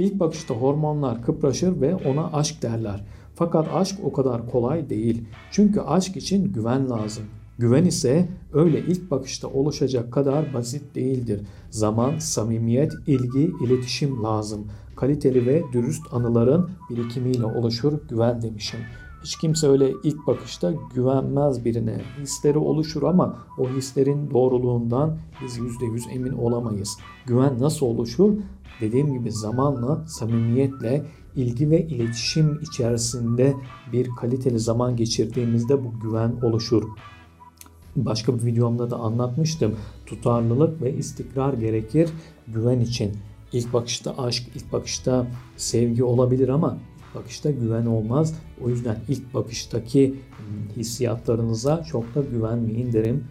İlk bakışta hormonlar kıpraşır ve ona aşk derler. Fakat aşk o kadar kolay değil. Çünkü aşk için güven lazım. Güven ise öyle ilk bakışta oluşacak kadar basit değildir. Zaman, samimiyet, ilgi, iletişim lazım. Kaliteli ve dürüst anıların birikimiyle oluşur güven demişim. Hiç kimse öyle ilk bakışta güvenmez birine. Hisleri oluşur ama o hislerin doğruluğundan biz %100 emin olamayız. Güven nasıl oluşur? Dediğim gibi zamanla, samimiyetle, ilgi ve iletişim içerisinde bir kaliteli zaman geçirdiğimizde bu güven oluşur. Başka bir videomda da anlatmıştım. Tutarlılık ve istikrar gerekir güven için. İlk bakışta aşk, ilk bakışta sevgi olabilir ama bakışta güven olmaz. O yüzden ilk bakıştaki hissiyatlarınıza çok da güvenmeyin derim.